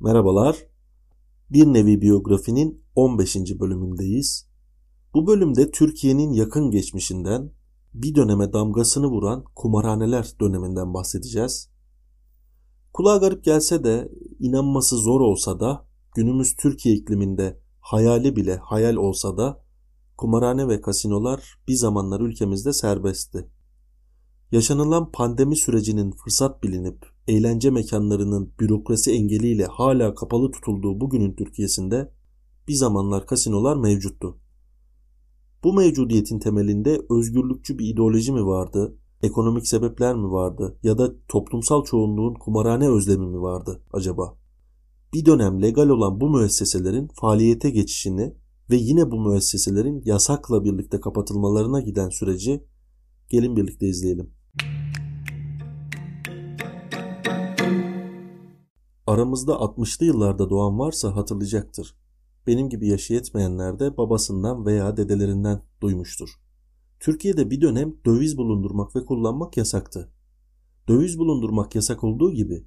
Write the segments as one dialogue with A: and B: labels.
A: Merhabalar. Bir nevi biyografinin 15. bölümündeyiz. Bu bölümde Türkiye'nin yakın geçmişinden bir döneme damgasını vuran kumarhaneler döneminden bahsedeceğiz. Kulağa garip gelse de inanması zor olsa da günümüz Türkiye ikliminde hayali bile hayal olsa da kumarhane ve kasinolar bir zamanlar ülkemizde serbestti. Yaşanılan pandemi sürecinin fırsat bilinip eğlence mekanlarının bürokrasi engeliyle hala kapalı tutulduğu bugünün Türkiye'sinde bir zamanlar kasinolar mevcuttu. Bu mevcudiyetin temelinde özgürlükçü bir ideoloji mi vardı, ekonomik sebepler mi vardı ya da toplumsal çoğunluğun kumarhane özlemi mi vardı acaba? Bir dönem legal olan bu müesseselerin faaliyete geçişini ve yine bu müesseselerin yasakla birlikte kapatılmalarına giden süreci gelin birlikte izleyelim. Aramızda 60'lı yıllarda doğan varsa hatırlayacaktır. Benim gibi yaşı yetmeyenler de babasından veya dedelerinden duymuştur. Türkiye'de bir dönem döviz bulundurmak ve kullanmak yasaktı. Döviz bulundurmak yasak olduğu gibi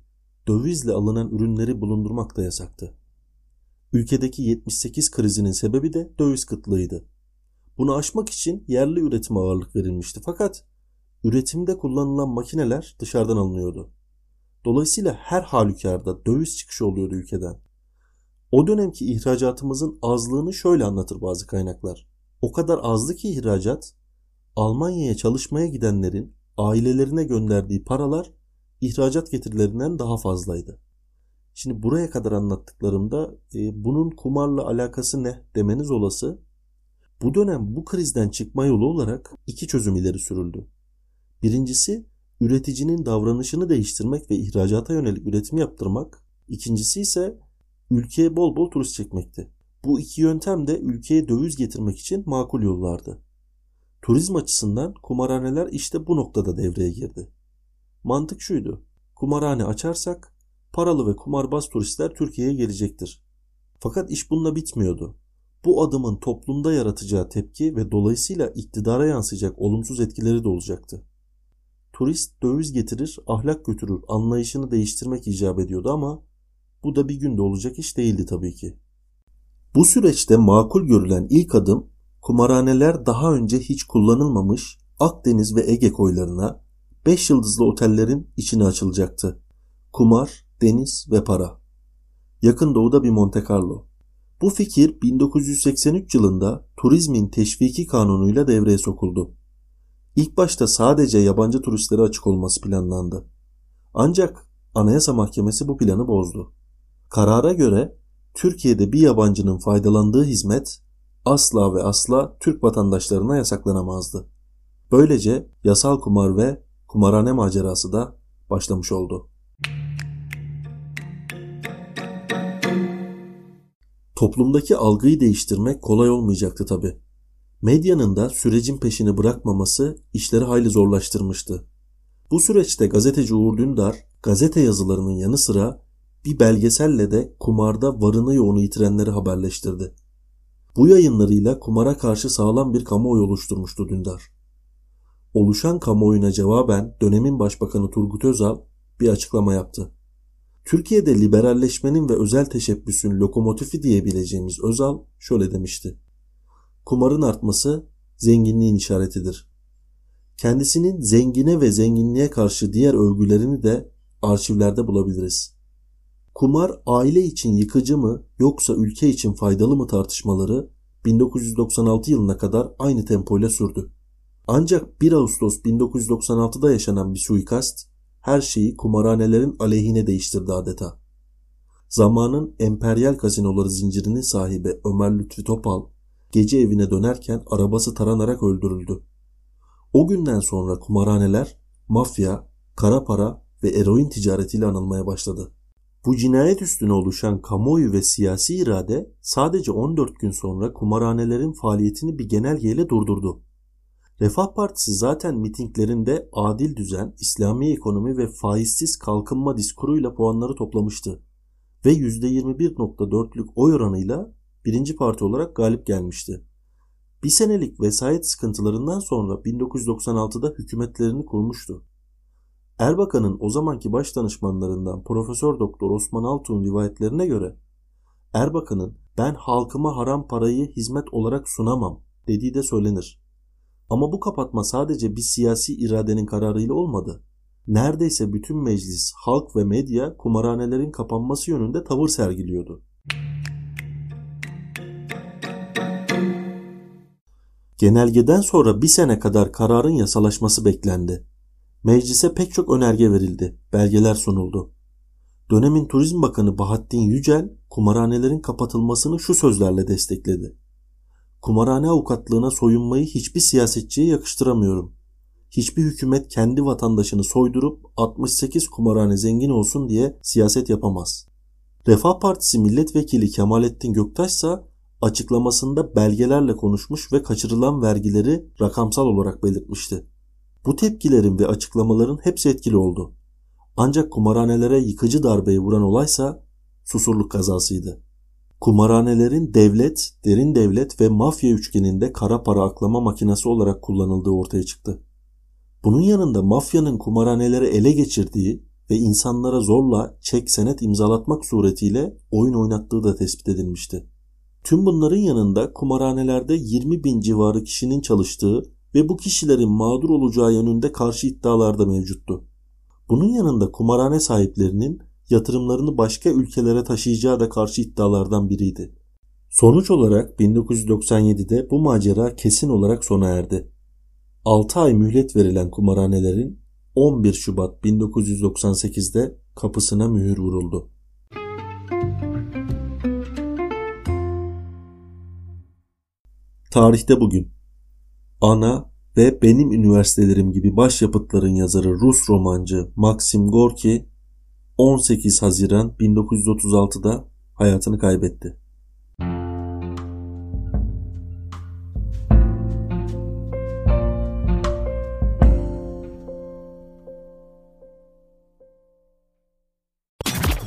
A: dövizle alınan ürünleri bulundurmak da yasaktı. Ülkedeki 78 krizinin sebebi de döviz kıtlığıydı. Bunu aşmak için yerli üretime ağırlık verilmişti fakat üretimde kullanılan makineler dışarıdan alınıyordu. Dolayısıyla her halükarda döviz çıkışı oluyordu ülkeden. O dönemki ihracatımızın azlığını şöyle anlatır bazı kaynaklar. O kadar azdı ki ihracat, Almanya'ya çalışmaya gidenlerin ailelerine gönderdiği paralar ihracat getirilerinden daha fazlaydı. Şimdi buraya kadar anlattıklarımda e, bunun kumarla alakası ne demeniz olası. Bu dönem bu krizden çıkma yolu olarak iki çözüm ileri sürüldü. Birincisi üreticinin davranışını değiştirmek ve ihracata yönelik üretim yaptırmak. İkincisi ise ülkeye bol bol turist çekmekti. Bu iki yöntem de ülkeye döviz getirmek için makul yollardı. Turizm açısından kumarhaneler işte bu noktada devreye girdi. Mantık şuydu. Kumarhane açarsak paralı ve kumarbaz turistler Türkiye'ye gelecektir. Fakat iş bununla bitmiyordu. Bu adımın toplumda yaratacağı tepki ve dolayısıyla iktidara yansıyacak olumsuz etkileri de olacaktı turist döviz getirir, ahlak götürür anlayışını değiştirmek icap ediyordu ama bu da bir günde olacak iş değildi tabii ki. Bu süreçte makul görülen ilk adım kumarhaneler daha önce hiç kullanılmamış Akdeniz ve Ege koylarına 5 yıldızlı otellerin içine açılacaktı. Kumar, deniz ve para. Yakın doğuda bir Monte Carlo. Bu fikir 1983 yılında turizmin teşviki kanunuyla devreye sokuldu. İlk başta sadece yabancı turistlere açık olması planlandı. Ancak Anayasa Mahkemesi bu planı bozdu. Karara göre Türkiye'de bir yabancının faydalandığı hizmet asla ve asla Türk vatandaşlarına yasaklanamazdı. Böylece yasal kumar ve kumarhane macerası da başlamış oldu. Toplumdaki algıyı değiştirmek kolay olmayacaktı tabi. Medyanın da sürecin peşini bırakmaması işleri hayli zorlaştırmıştı. Bu süreçte gazeteci Uğur Dündar gazete yazılarının yanı sıra bir belgeselle de kumarda varını yoğunu yitirenleri haberleştirdi. Bu yayınlarıyla kumara karşı sağlam bir kamuoyu oluşturmuştu Dündar. Oluşan kamuoyuna cevaben dönemin başbakanı Turgut Özal bir açıklama yaptı. Türkiye'de liberalleşmenin ve özel teşebbüsün lokomotifi diyebileceğimiz Özal şöyle demişti. Kumarın artması zenginliğin işaretidir. Kendisinin zengine ve zenginliğe karşı diğer övgülerini de arşivlerde bulabiliriz. Kumar aile için yıkıcı mı yoksa ülke için faydalı mı tartışmaları 1996 yılına kadar aynı tempoyla sürdü. Ancak 1 Ağustos 1996'da yaşanan bir suikast her şeyi kumarhanelerin aleyhine değiştirdi adeta. Zamanın emperyal kazinoları zincirinin sahibi Ömer Lütfi Topal gece evine dönerken arabası taranarak öldürüldü. O günden sonra kumarhaneler, mafya, kara para ve eroin ticaretiyle anılmaya başladı. Bu cinayet üstüne oluşan kamuoyu ve siyasi irade sadece 14 gün sonra kumarhanelerin faaliyetini bir genelgeyle durdurdu. Refah Partisi zaten mitinglerinde adil düzen, İslami ekonomi ve faizsiz kalkınma diskuruyla puanları toplamıştı ve %21.4'lük oy oranıyla birinci parti olarak galip gelmişti. Bir senelik vesayet sıkıntılarından sonra 1996'da hükümetlerini kurmuştu. Erbakan'ın o zamanki baş danışmanlarından Profesör Doktor Osman Altuğ'un rivayetlerine göre Erbakan'ın ben halkıma haram parayı hizmet olarak sunamam dediği de söylenir. Ama bu kapatma sadece bir siyasi iradenin kararıyla olmadı. Neredeyse bütün meclis, halk ve medya kumarhanelerin kapanması yönünde tavır sergiliyordu. Genelgeden sonra bir sene kadar kararın yasalaşması beklendi. Meclise pek çok önerge verildi, belgeler sunuldu. Dönemin Turizm Bakanı Bahattin Yücel kumarhanelerin kapatılmasını şu sözlerle destekledi. Kumarhane avukatlığına soyunmayı hiçbir siyasetçiye yakıştıramıyorum. Hiçbir hükümet kendi vatandaşını soydurup 68 kumarhane zengin olsun diye siyaset yapamaz. Refah Partisi milletvekili Kemalettin Göktaş ise açıklamasında belgelerle konuşmuş ve kaçırılan vergileri rakamsal olarak belirtmişti. Bu tepkilerin ve açıklamaların hepsi etkili oldu. Ancak kumarhanelere yıkıcı darbeyi vuran olaysa susurluk kazasıydı. Kumarhanelerin devlet, derin devlet ve mafya üçgeninde kara para aklama makinesi olarak kullanıldığı ortaya çıktı. Bunun yanında mafyanın kumarhaneleri ele geçirdiği ve insanlara zorla çek senet imzalatmak suretiyle oyun oynattığı da tespit edilmişti. Tüm bunların yanında kumarhanelerde 20 bin civarı kişinin çalıştığı ve bu kişilerin mağdur olacağı yönünde karşı iddialar da mevcuttu. Bunun yanında kumarhane sahiplerinin yatırımlarını başka ülkelere taşıyacağı da karşı iddialardan biriydi. Sonuç olarak 1997'de bu macera kesin olarak sona erdi. 6 ay mühlet verilen kumarhanelerin 11 Şubat 1998'de kapısına mühür vuruldu. Tarihte bugün Ana ve Benim Üniversitelerim gibi başyapıtların yazarı Rus romancı Maxim Gorki 18 Haziran 1936'da hayatını kaybetti.